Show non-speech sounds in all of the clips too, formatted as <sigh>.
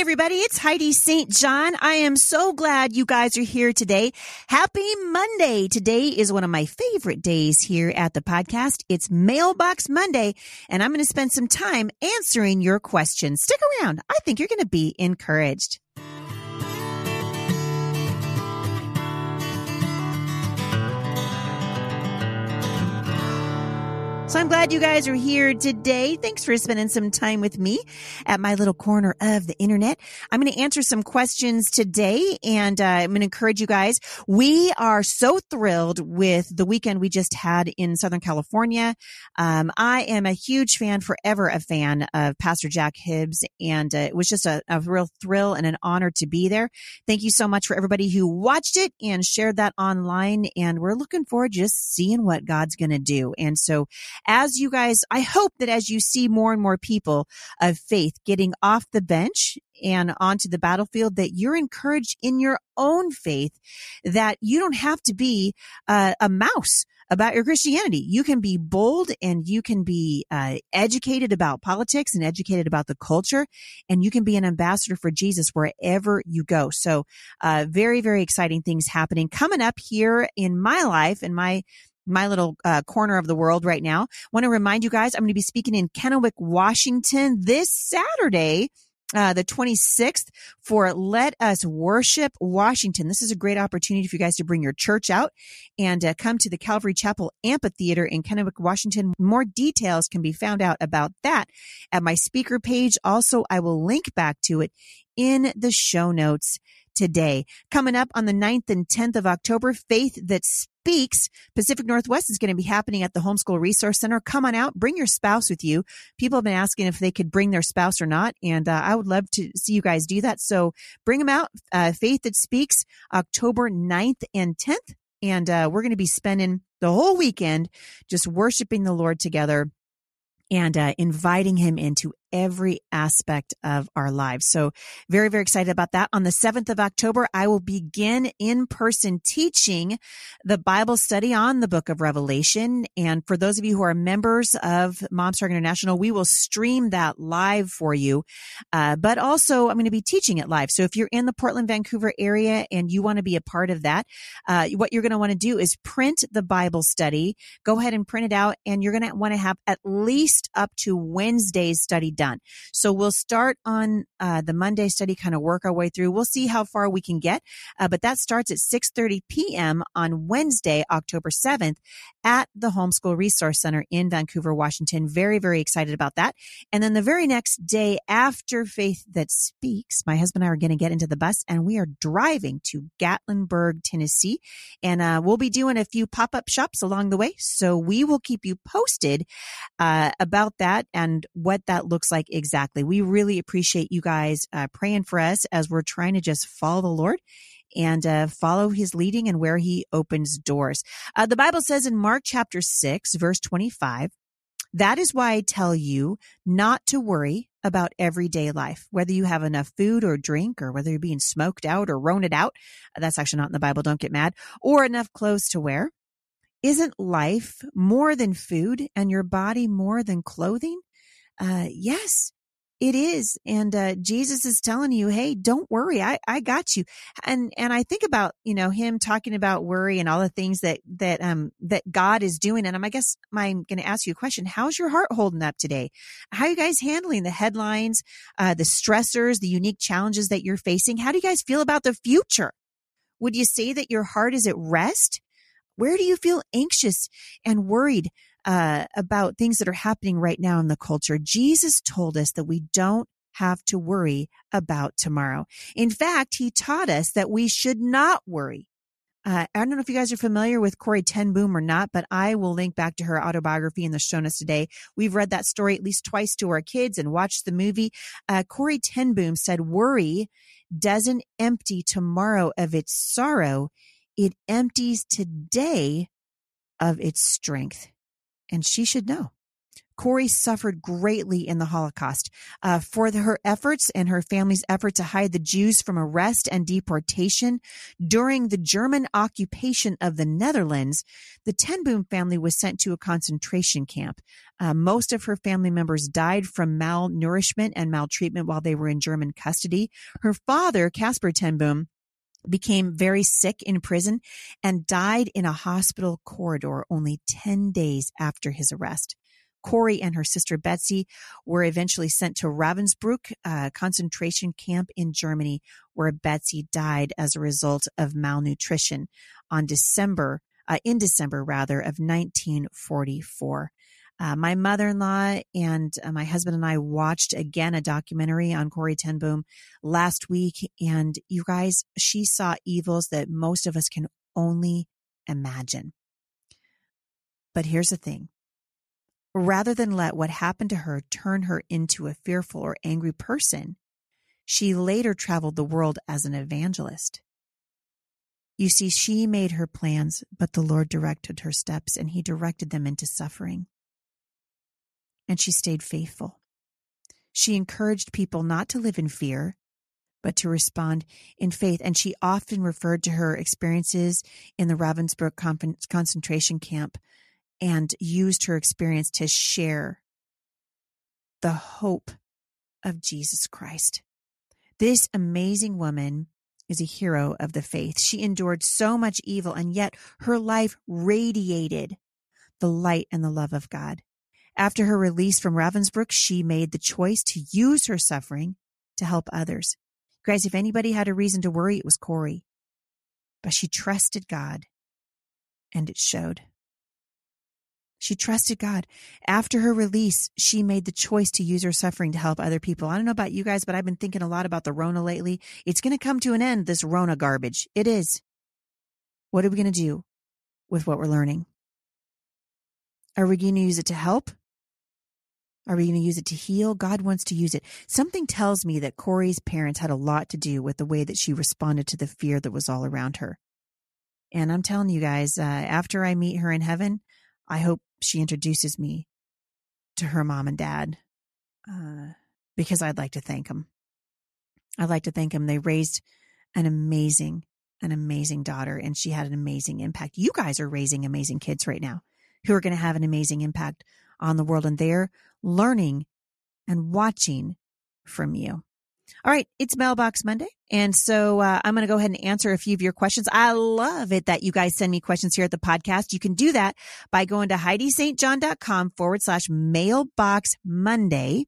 Everybody, it's Heidi St. John. I am so glad you guys are here today. Happy Monday. Today is one of my favorite days here at the podcast. It's Mailbox Monday, and I'm going to spend some time answering your questions. Stick around. I think you're going to be encouraged. So I'm glad you guys are here today. Thanks for spending some time with me at my little corner of the internet. I'm going to answer some questions today and uh, I'm going to encourage you guys. We are so thrilled with the weekend we just had in Southern California. Um, I am a huge fan, forever a fan of Pastor Jack Hibbs and uh, it was just a, a real thrill and an honor to be there. Thank you so much for everybody who watched it and shared that online and we're looking forward to just seeing what God's going to do. And so as you guys, I hope that as you see more and more people of faith getting off the bench and onto the battlefield, that you're encouraged in your own faith that you don't have to be uh, a mouse about your Christianity. You can be bold and you can be uh, educated about politics and educated about the culture, and you can be an ambassador for Jesus wherever you go. So, uh, very, very exciting things happening coming up here in my life and my my little uh, corner of the world right now. Want to remind you guys, I'm going to be speaking in Kennewick, Washington this Saturday. Uh, the 26th for Let Us Worship Washington. This is a great opportunity for you guys to bring your church out and uh, come to the Calvary Chapel Amphitheater in Kennewick, Washington. More details can be found out about that at my speaker page. Also, I will link back to it in the show notes today. Coming up on the 9th and 10th of October, Faith That Speaks, Pacific Northwest is going to be happening at the Homeschool Resource Center. Come on out, bring your spouse with you. People have been asking if they could bring their spouse or not, and uh, I would love to see you guys do that. So bring them out. Uh, Faith That Speaks, October 9th and 10th. And uh, we're going to be spending the whole weekend just worshiping the Lord together and uh, inviting him into every aspect of our lives. So very, very excited about that. On the 7th of October, I will begin in person teaching the Bible study on the book of Revelation. And for those of you who are members of Mom Strong International, we will stream that live for you. Uh, but also I'm going to be teaching it live. So if you're in the Portland, Vancouver area and you want to be a part of that, uh, what you're going to want to do is print the Bible study, go ahead and print it out. And you're going to want to have at least up to Wednesday's study done. So we'll start on uh, the Monday study, kind of work our way through. We'll see how far we can get, uh, but that starts at 6:30 p.m. on Wednesday, October 7th, at the Homeschool Resource Center in Vancouver, Washington. Very, very excited about that. And then the very next day after Faith That Speaks, my husband and I are going to get into the bus and we are driving to Gatlinburg, Tennessee, and uh, we'll be doing a few pop up shops along the way. So we will keep you posted uh, about that and what that looks like exactly. We really appreciate you guys uh, praying for us as we're trying to just follow the Lord and uh, follow his leading and where he opens doors. Uh, the Bible says in Mark chapter 6, verse 25, that is why I tell you not to worry about everyday life, whether you have enough food or drink, or whether you're being smoked out or roaned out. That's actually not in the Bible. Don't get mad. Or enough clothes to wear. Isn't life more than food and your body more than clothing? Uh, yes, it is. And, uh, Jesus is telling you, Hey, don't worry. I, I got you. And, and I think about, you know, him talking about worry and all the things that, that, um, that God is doing. And I'm, I guess I'm going to ask you a question. How's your heart holding up today? How are you guys handling the headlines, uh, the stressors, the unique challenges that you're facing? How do you guys feel about the future? Would you say that your heart is at rest? Where do you feel anxious and worried uh, about things that are happening right now in the culture. Jesus told us that we don't have to worry about tomorrow. In fact, he taught us that we should not worry. Uh, I don't know if you guys are familiar with Corrie ten Boom or not, but I will link back to her autobiography in the show notes today. We've read that story at least twice to our kids and watched the movie. Uh, Corrie ten Boom said, worry doesn't empty tomorrow of its sorrow. It empties today of its strength and she should know. Corrie suffered greatly in the Holocaust. Uh, for the, her efforts and her family's effort to hide the Jews from arrest and deportation during the German occupation of the Netherlands, the Ten Boom family was sent to a concentration camp. Uh, most of her family members died from malnourishment and maltreatment while they were in German custody. Her father, Casper Ten Boom, became very sick in prison and died in a hospital corridor only 10 days after his arrest. Corrie and her sister Betsie were eventually sent to Ravensbrück, a concentration camp in Germany, where Betsie died as a result of malnutrition on December, uh, in December rather, of 1944. Uh, my mother-in-law and uh, my husband and I watched again a documentary on Corrie ten Boom last week, and you guys, she saw evils that most of us can only imagine. But here's the thing. Rather than let what happened to her turn her into a fearful or angry person, she later traveled the world as an evangelist. You see, she made her plans, but the Lord directed her steps and he directed them into suffering and she stayed faithful. She encouraged people not to live in fear, but to respond in faith. And she often referred to her experiences in the Ravensbrück concentration camp and used her experience to share the hope of Jesus Christ. This amazing woman is a hero of the faith. She endured so much evil, and yet her life radiated the light and the love of God. After her release from Ravensbrück, she made the choice to use her suffering to help others. Guys, if anybody had a reason to worry, it was Corrie. But she trusted God, and it showed. She trusted God. After her release, she made the choice to use her suffering to help other people. I don't know about you guys, but I've been thinking a lot about the Rona lately. It's going to come to an end, this Rona garbage. It is. What are we going to do with what we're learning? Are we going to use it to help? Are we going to use it to heal? God wants to use it. Something tells me that Corrie's parents had a lot to do with the way that she responded to the fear that was all around her. And I'm telling you guys, uh, after I meet her in heaven, I hope she introduces me to her mom and dad uh, because I'd like to thank them. I'd like to thank them. They raised an amazing, an amazing daughter, and she had an amazing impact. You guys are raising amazing kids right now who are going to have an amazing impact on the world, and they're learning and watching from you. All right, it's Mailbox Monday. And so uh, I'm going to go ahead and answer a few of your questions. I love it that you guys send me questions here at the podcast. You can do that by going to HeidiSt.John.com forward slash mailbox Monday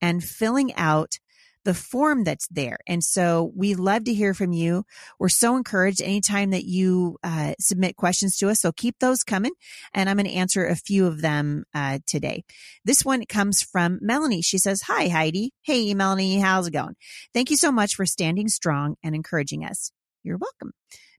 and filling out the form that's there. And so we love to hear from you. We're so encouraged anytime that you uh, submit questions to us. So keep those coming. And I'm going to answer a few of them uh, today. This one comes from Melanie. She says, Hi, Heidi. Hey, Melanie. How's it going? Thank you so much for standing strong and encouraging us. You're welcome.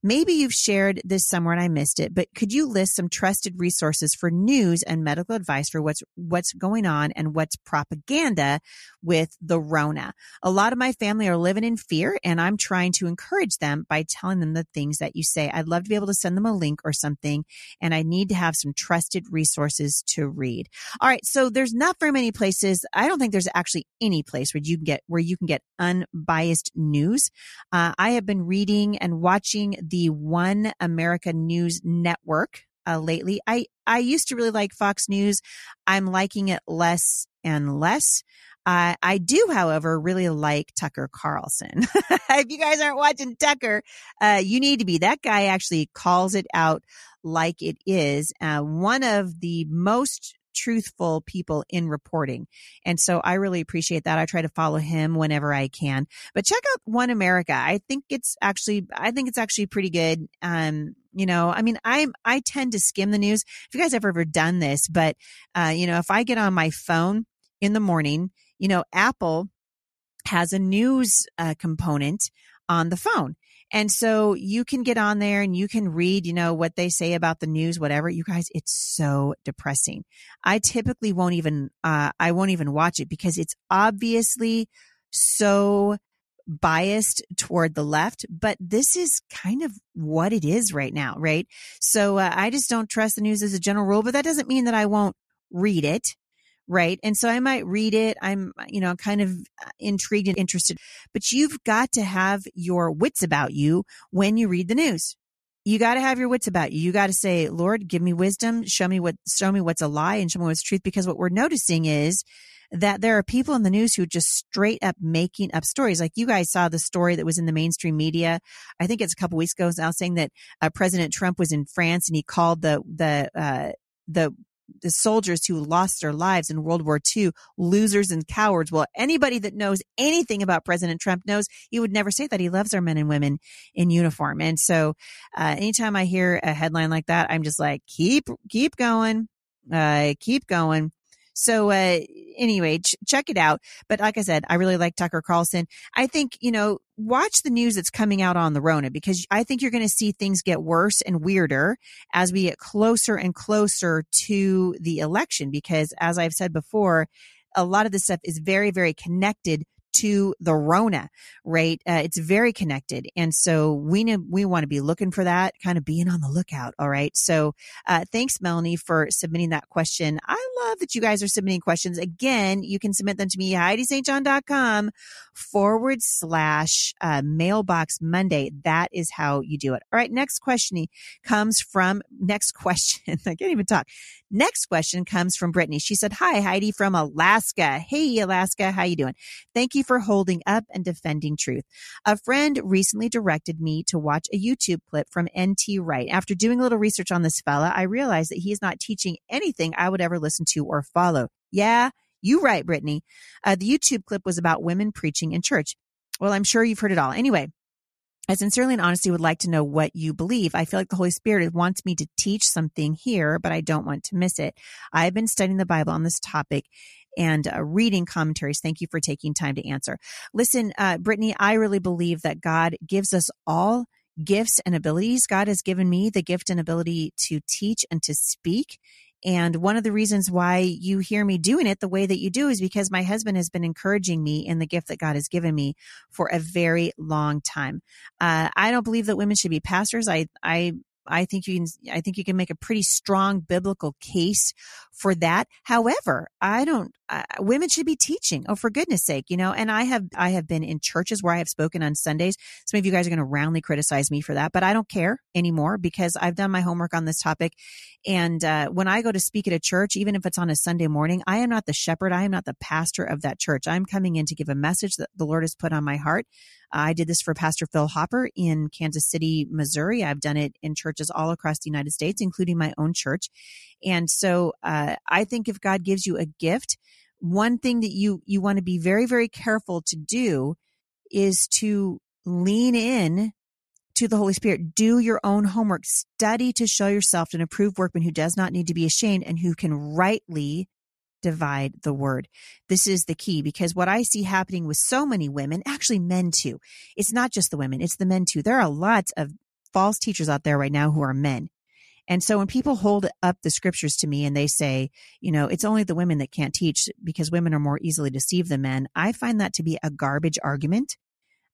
Maybe you've shared this somewhere and I missed it, but could you list some trusted resources for news and medical advice for what's what's going on and what's propaganda with the Rona? A lot of my family are living in fear and I'm trying to encourage them by telling them the things that you say. I'd love to be able to send them a link or something and I need to have some trusted resources to read. All right, so there's not very many places. I don't think there's actually any place where you can get where you can get unbiased news. Uh, I have been reading and watching the the One America News Network uh, lately. I, I used to really like Fox News. I'm liking it less and less. Uh, I do, however, really like Tucker Carlson. <laughs> if you guys aren't watching Tucker, uh, you need to be. That guy actually calls it out like it is. Uh, one of the most truthful people in reporting. And so I really appreciate that. I try to follow him whenever I can. But check out One America. I think it's actually I think it's actually pretty good. Um you know, I mean, I'm, I tend to skim the news. If you guys have ever done this, but, uh, you know, if I get on my phone in the morning, you know, Apple has a news uh, component on the phone. And so you can get on there and you can read, you know, what they say about the news, whatever. You guys, it's so depressing. I typically won't even, uh, I won't even watch it because it's obviously so biased toward the left, but this is kind of what it is right now, right? So uh, I just don't trust the news as a general rule, but that doesn't mean that I won't read it right? And so I might read it. I'm, you know, kind of uh, intrigued and interested, but you've got to have your wits about you when you read the news. You got to have your wits about you. You got to say, Lord, give me wisdom. Show me what, show me what's a lie and show me what's truth. Because what we're noticing is that there are people in the news who just straight up making up stories. Like you guys saw the story that was in the mainstream media. I think it's a couple weeks ago now saying that uh, President Trump was in France and he called the, the, uh, the the soldiers who lost their lives in World War II losers and cowards. Well, anybody that knows anything about President Trump knows he would never say that. He loves our men and women in uniform. And so, uh, anytime I hear a headline like that, I'm just like, keep, keep going, uh, keep going. So, uh, anyway, ch- check it out. But like I said, I really like Tucker Carlson. I think, you know, watch the news that's coming out on the Rona because I think you're going to see things get worse and weirder as we get closer and closer to the election. Because as I've said before, a lot of this stuff is very, very connected to the Rona, right? Uh, it's very connected. And so we we want to be looking for that, kind of being on the lookout. All right. So, uh, thanks, Melanie, for submitting that question. I love that you guys are submitting questions. Again, you can submit them to me, HeidiSt.John.com forward slash uh, mailbox Monday. That is how you do it. All right. Next question comes from next question. <laughs> I can't even talk. Next question comes from Brittany. She said, hi, Heidi from Alaska. Hey, Alaska. How you doing? Thank you for holding up and defending truth. A friend recently directed me to watch a YouTube clip from NT Wright. After doing a little research on this fella, I realized that he is not teaching anything I would ever listen to or follow. Yeah, you right, Brittany. Uh, the YouTube clip was about women preaching in church. Well, I'm sure you've heard it all. Anyway, I sincerely and honestly would like to know what you believe. I feel like the Holy Spirit wants me to teach something here, but I don't want to miss it. I've been studying the Bible on this topic and uh, reading commentaries. Thank you for taking time to answer. Listen, uh, Brittany, I really believe that God gives us all gifts and abilities. God has given me the gift and ability to teach and to speak. And one of the reasons why you hear me doing it the way that you do is because my husband has been encouraging me in the gift that God has given me for a very long time. Uh, I don't believe that women should be pastors. I, I I think you can, I think you can make a pretty strong biblical case for that. However, I don't, uh, women should be teaching. Oh, for goodness sake, you know, and I have, I have been in churches where I have spoken on Sundays. Some of you guys are going to roundly criticize me for that, but I don't care anymore because I've done my homework on this topic. And, uh, when I go to speak at a church, even if it's on a Sunday morning, I am not the shepherd. I am not the pastor of that church. I'm coming in to give a message that the Lord has put on my heart. I did this for Pastor Phil Hopper in Kansas City, Missouri. I've done it in churches all across the United States, including my own church. And so uh, I think if God gives you a gift, one thing that you you want to be very very careful to do is to lean in to the Holy Spirit. Do your own homework. Study to show yourself an approved workman who does not need to be ashamed and who can rightly divide the word. This is the key because what I see happening with so many women, actually men too, it's not just the women, it's the men too. There are lots of false teachers out there right now who are men. And so when people hold up the scriptures to me and they say, you know, it's only the women that can't teach because women are more easily deceived than men, I find that to be a garbage argument.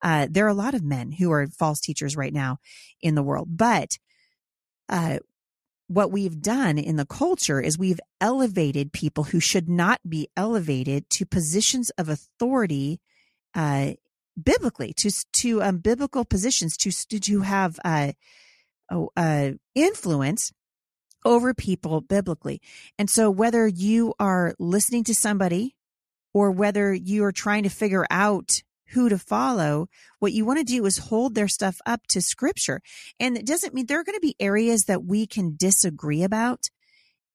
Uh, there are a lot of men who are false teachers right now in the world, but uh, what we've done in the culture is we've elevated people who should not be elevated to positions of authority uh, biblically to to um, biblical positions to to have uh, oh, uh, influence over people biblically. And so whether you are listening to somebody or whether you are trying to figure out who to follow, what you want to do is hold their stuff up to scripture. And it doesn't mean there are going to be areas that we can disagree about.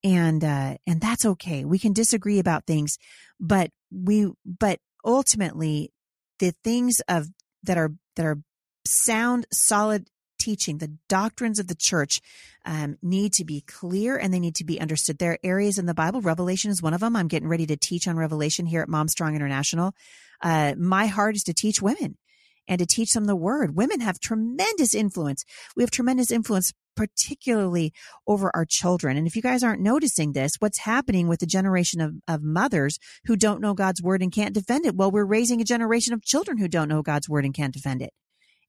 And, uh, and that's okay. We can disagree about things, but we, but ultimately the things of that are, that are sound, solid teaching, the doctrines of the church um, need to be clear and they need to be understood. There are areas in the Bible. Revelation is one of them. I'm getting ready to teach on Revelation here at Mom Strong International. Uh, my heart is to teach women and to teach them the word. Women have tremendous influence. We have tremendous influence, particularly over our children. And if you guys aren't noticing this, what's happening with the generation of, of mothers who don't know God's word and can't defend it? Well, we're raising a generation of children who don't know God's word and can't defend it.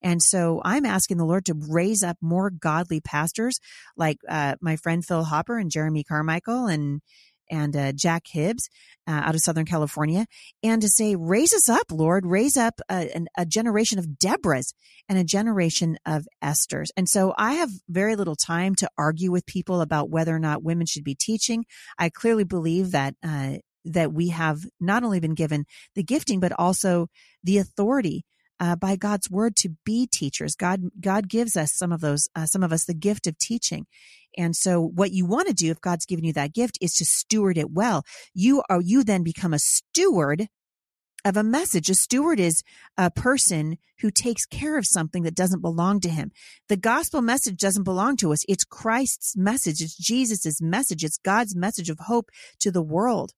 And so I'm asking the Lord to raise up more godly pastors like uh, my friend Phil Hopper and Jeremy Carmichael and and uh, Jack Hibbs uh, out of Southern California, and to say, raise us up, Lord, raise up a, a, generation of Deborahs and a generation of Esthers. And so I have very little time to argue with people about whether or not women should be teaching. I clearly believe that. Uh, that we have not only been given the gifting, but also the authority uh, by God's word to be teachers. God, God gives us some of those, uh, some of us the gift of teaching. And so what you want to do if God's given you that gift is to steward it well. You are, you then become a steward of a message. A steward is a person who takes care of something that doesn't belong to him. The gospel message doesn't belong to us. It's Christ's message. It's Jesus's message. It's God's message of hope to the world.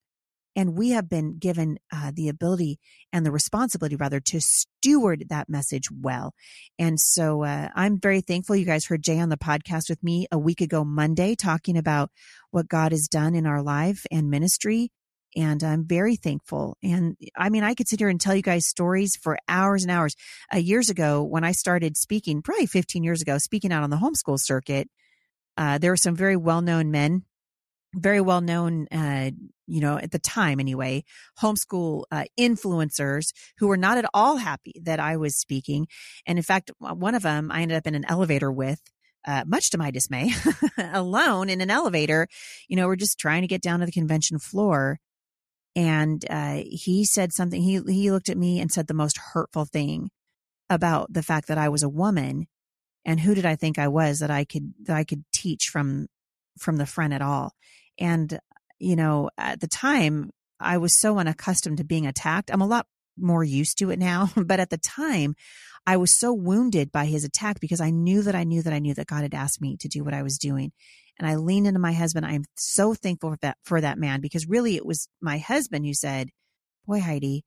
And we have been given uh, the ability and the responsibility, rather, to steward that message well. And so uh, I'm very thankful. You guys heard Jay on the podcast with me a week ago, Monday, talking about what God has done in our life and ministry. And I'm very thankful. And I mean, I could sit here and tell you guys stories for hours and hours. Uh, years ago, when I started speaking, probably 15 years ago, speaking out on the homeschool circuit, uh, there were some very well known men very well known, uh, you know, at the time anyway, homeschool uh, influencers who were not at all happy that I was speaking. And in fact, one of them I ended up in an elevator with. Uh, much to my dismay, <laughs> alone in an elevator, you know, we're just trying to get down to the convention floor. And uh, he said something. He he looked at me and said the most hurtful thing about the fact that I was a woman, and who did I think I was that I could that I could teach from from the front at all. And, you know, at the time, I was so unaccustomed to being attacked. I'm a lot more used to it now, <laughs> but at the time, I was so wounded by his attack because I knew that I knew that I knew that God had asked me to do what I was doing. And I leaned into my husband. I'm so thankful for that, for that man because really it was my husband who said, boy, Heidi,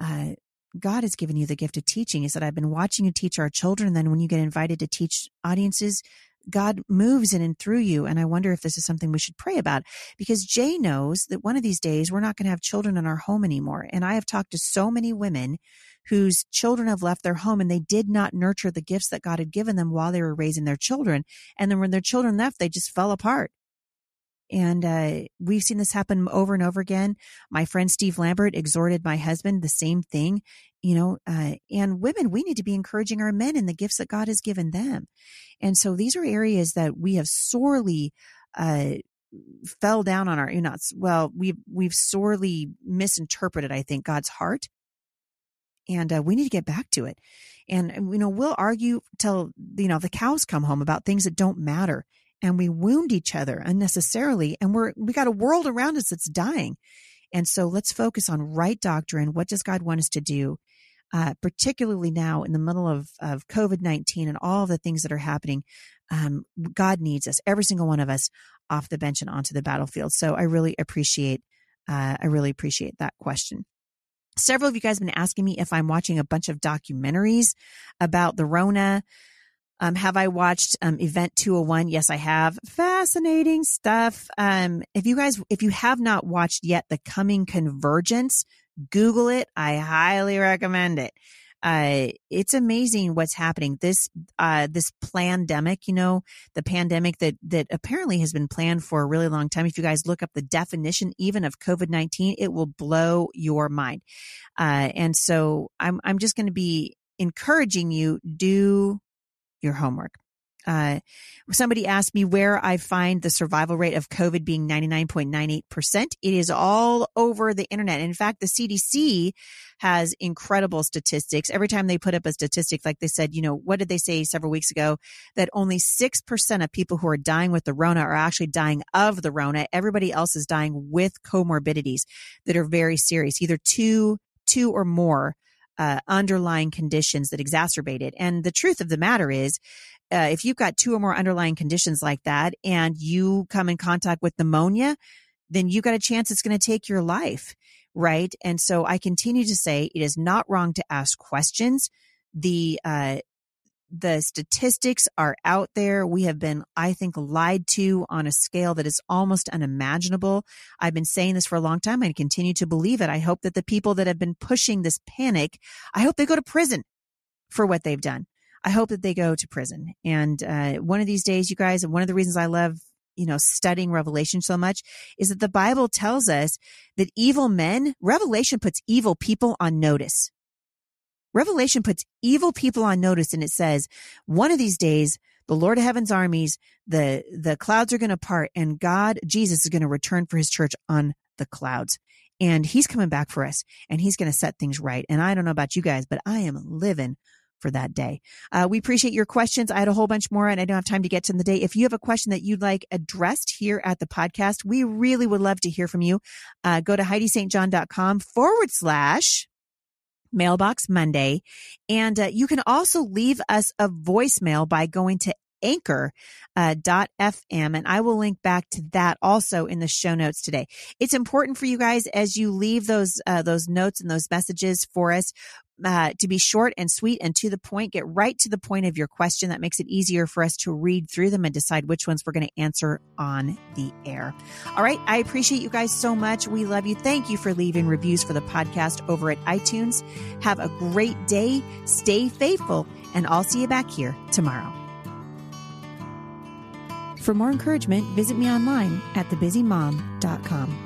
uh, God has given you the gift of teaching. He said, I've been watching you teach our children. And then when you get invited to teach audiences, God moves in and through you. And I wonder if this is something we should pray about because Jay knows that one of these days we're not going to have children in our home anymore. And I have talked to so many women whose children have left their home and they did not nurture the gifts that God had given them while they were raising their children. And then when their children left, they just fell apart. And uh, we've seen this happen over and over again. My friend Steve Lambert exhorted my husband the same thing you know, uh, and women, we need to be encouraging our men in the gifts that God has given them. And so these are areas that we have sorely, uh, fell down on our, you know, well, we've, we've sorely misinterpreted, I think, God's heart. And uh, we need to get back to it. And, you know, we'll argue till, you know, the cows come home about things that don't matter. And we wound each other unnecessarily. And we're, we got a world around us that's dying. And so let's focus on right doctrine. What does God want us to do? Uh, particularly now in the middle of, of COVID 19 and all the things that are happening. Um, God needs us, every single one of us, off the bench and onto the battlefield. So I really appreciate, uh, I really appreciate that question. Several of you guys have been asking me if I'm watching a bunch of documentaries about the Rona. Um, have I watched um, Event 201? Yes, I have. Fascinating stuff. Um, if you guys, if you have not watched yet, The Coming Convergence Google it. I highly recommend it. Uh, it's amazing what's happening. This, uh, this pandemic, you know, the pandemic that, that apparently has been planned for a really long time. If you guys look up the definition even of COVID-19, it will blow your mind. Uh, and so I'm, I'm just going to be encouraging you, do your homework. Uh, somebody asked me where I find the survival rate of COVID being 99.98%. It is all over the internet. In fact, the CDC has incredible statistics. Every time they put up a statistic, like they said, you know, what did they say several weeks ago? That only 6% of people who are dying with the Rona are actually dying of the Rona. Everybody else is dying with comorbidities that are very serious, either two, two or more uh, underlying conditions that exacerbate it. And the truth of the matter is, uh, if you've got two or more underlying conditions like that and you come in contact with pneumonia, then you got a chance it's going to take your life. Right. And so I continue to say it is not wrong to ask questions. The, uh, the statistics are out there. We have been, I think, lied to on a scale that is almost unimaginable. I've been saying this for a long time. I continue to believe it. I hope that the people that have been pushing this panic, I hope they go to prison for what they've done. I hope that they go to prison. And uh, one of these days, you guys, and one of the reasons I love you know, studying Revelation so much is that the Bible tells us that evil men, Revelation puts evil people on notice. Revelation puts evil people on notice and it says, one of these days, the Lord of heaven's armies, the, the clouds are going to part and God, Jesus is going to return for his church on the clouds. And he's coming back for us and he's going to set things right. And I don't know about you guys, but I am living for that day. Uh, we appreciate your questions. I had a whole bunch more and I don't have time to get to them today. If you have a question that you'd like addressed here at the podcast, we really would love to hear from you. Uh, go to HeidiSt.John.com forward slash mailbox Monday. And uh, you can also leave us a voicemail by going to anchor uh, fm and i will link back to that also in the show notes today it's important for you guys as you leave those uh, those notes and those messages for us uh, to be short and sweet and to the point. Get right to the point of your question. That makes it easier for us to read through them and decide which ones we're going to answer on the air. All right. I appreciate you guys so much. We love you. Thank you for leaving reviews for the podcast over at iTunes. Have a great day. Stay faithful, and I'll see you back here tomorrow. For more encouragement, visit me online at thebusymom.com.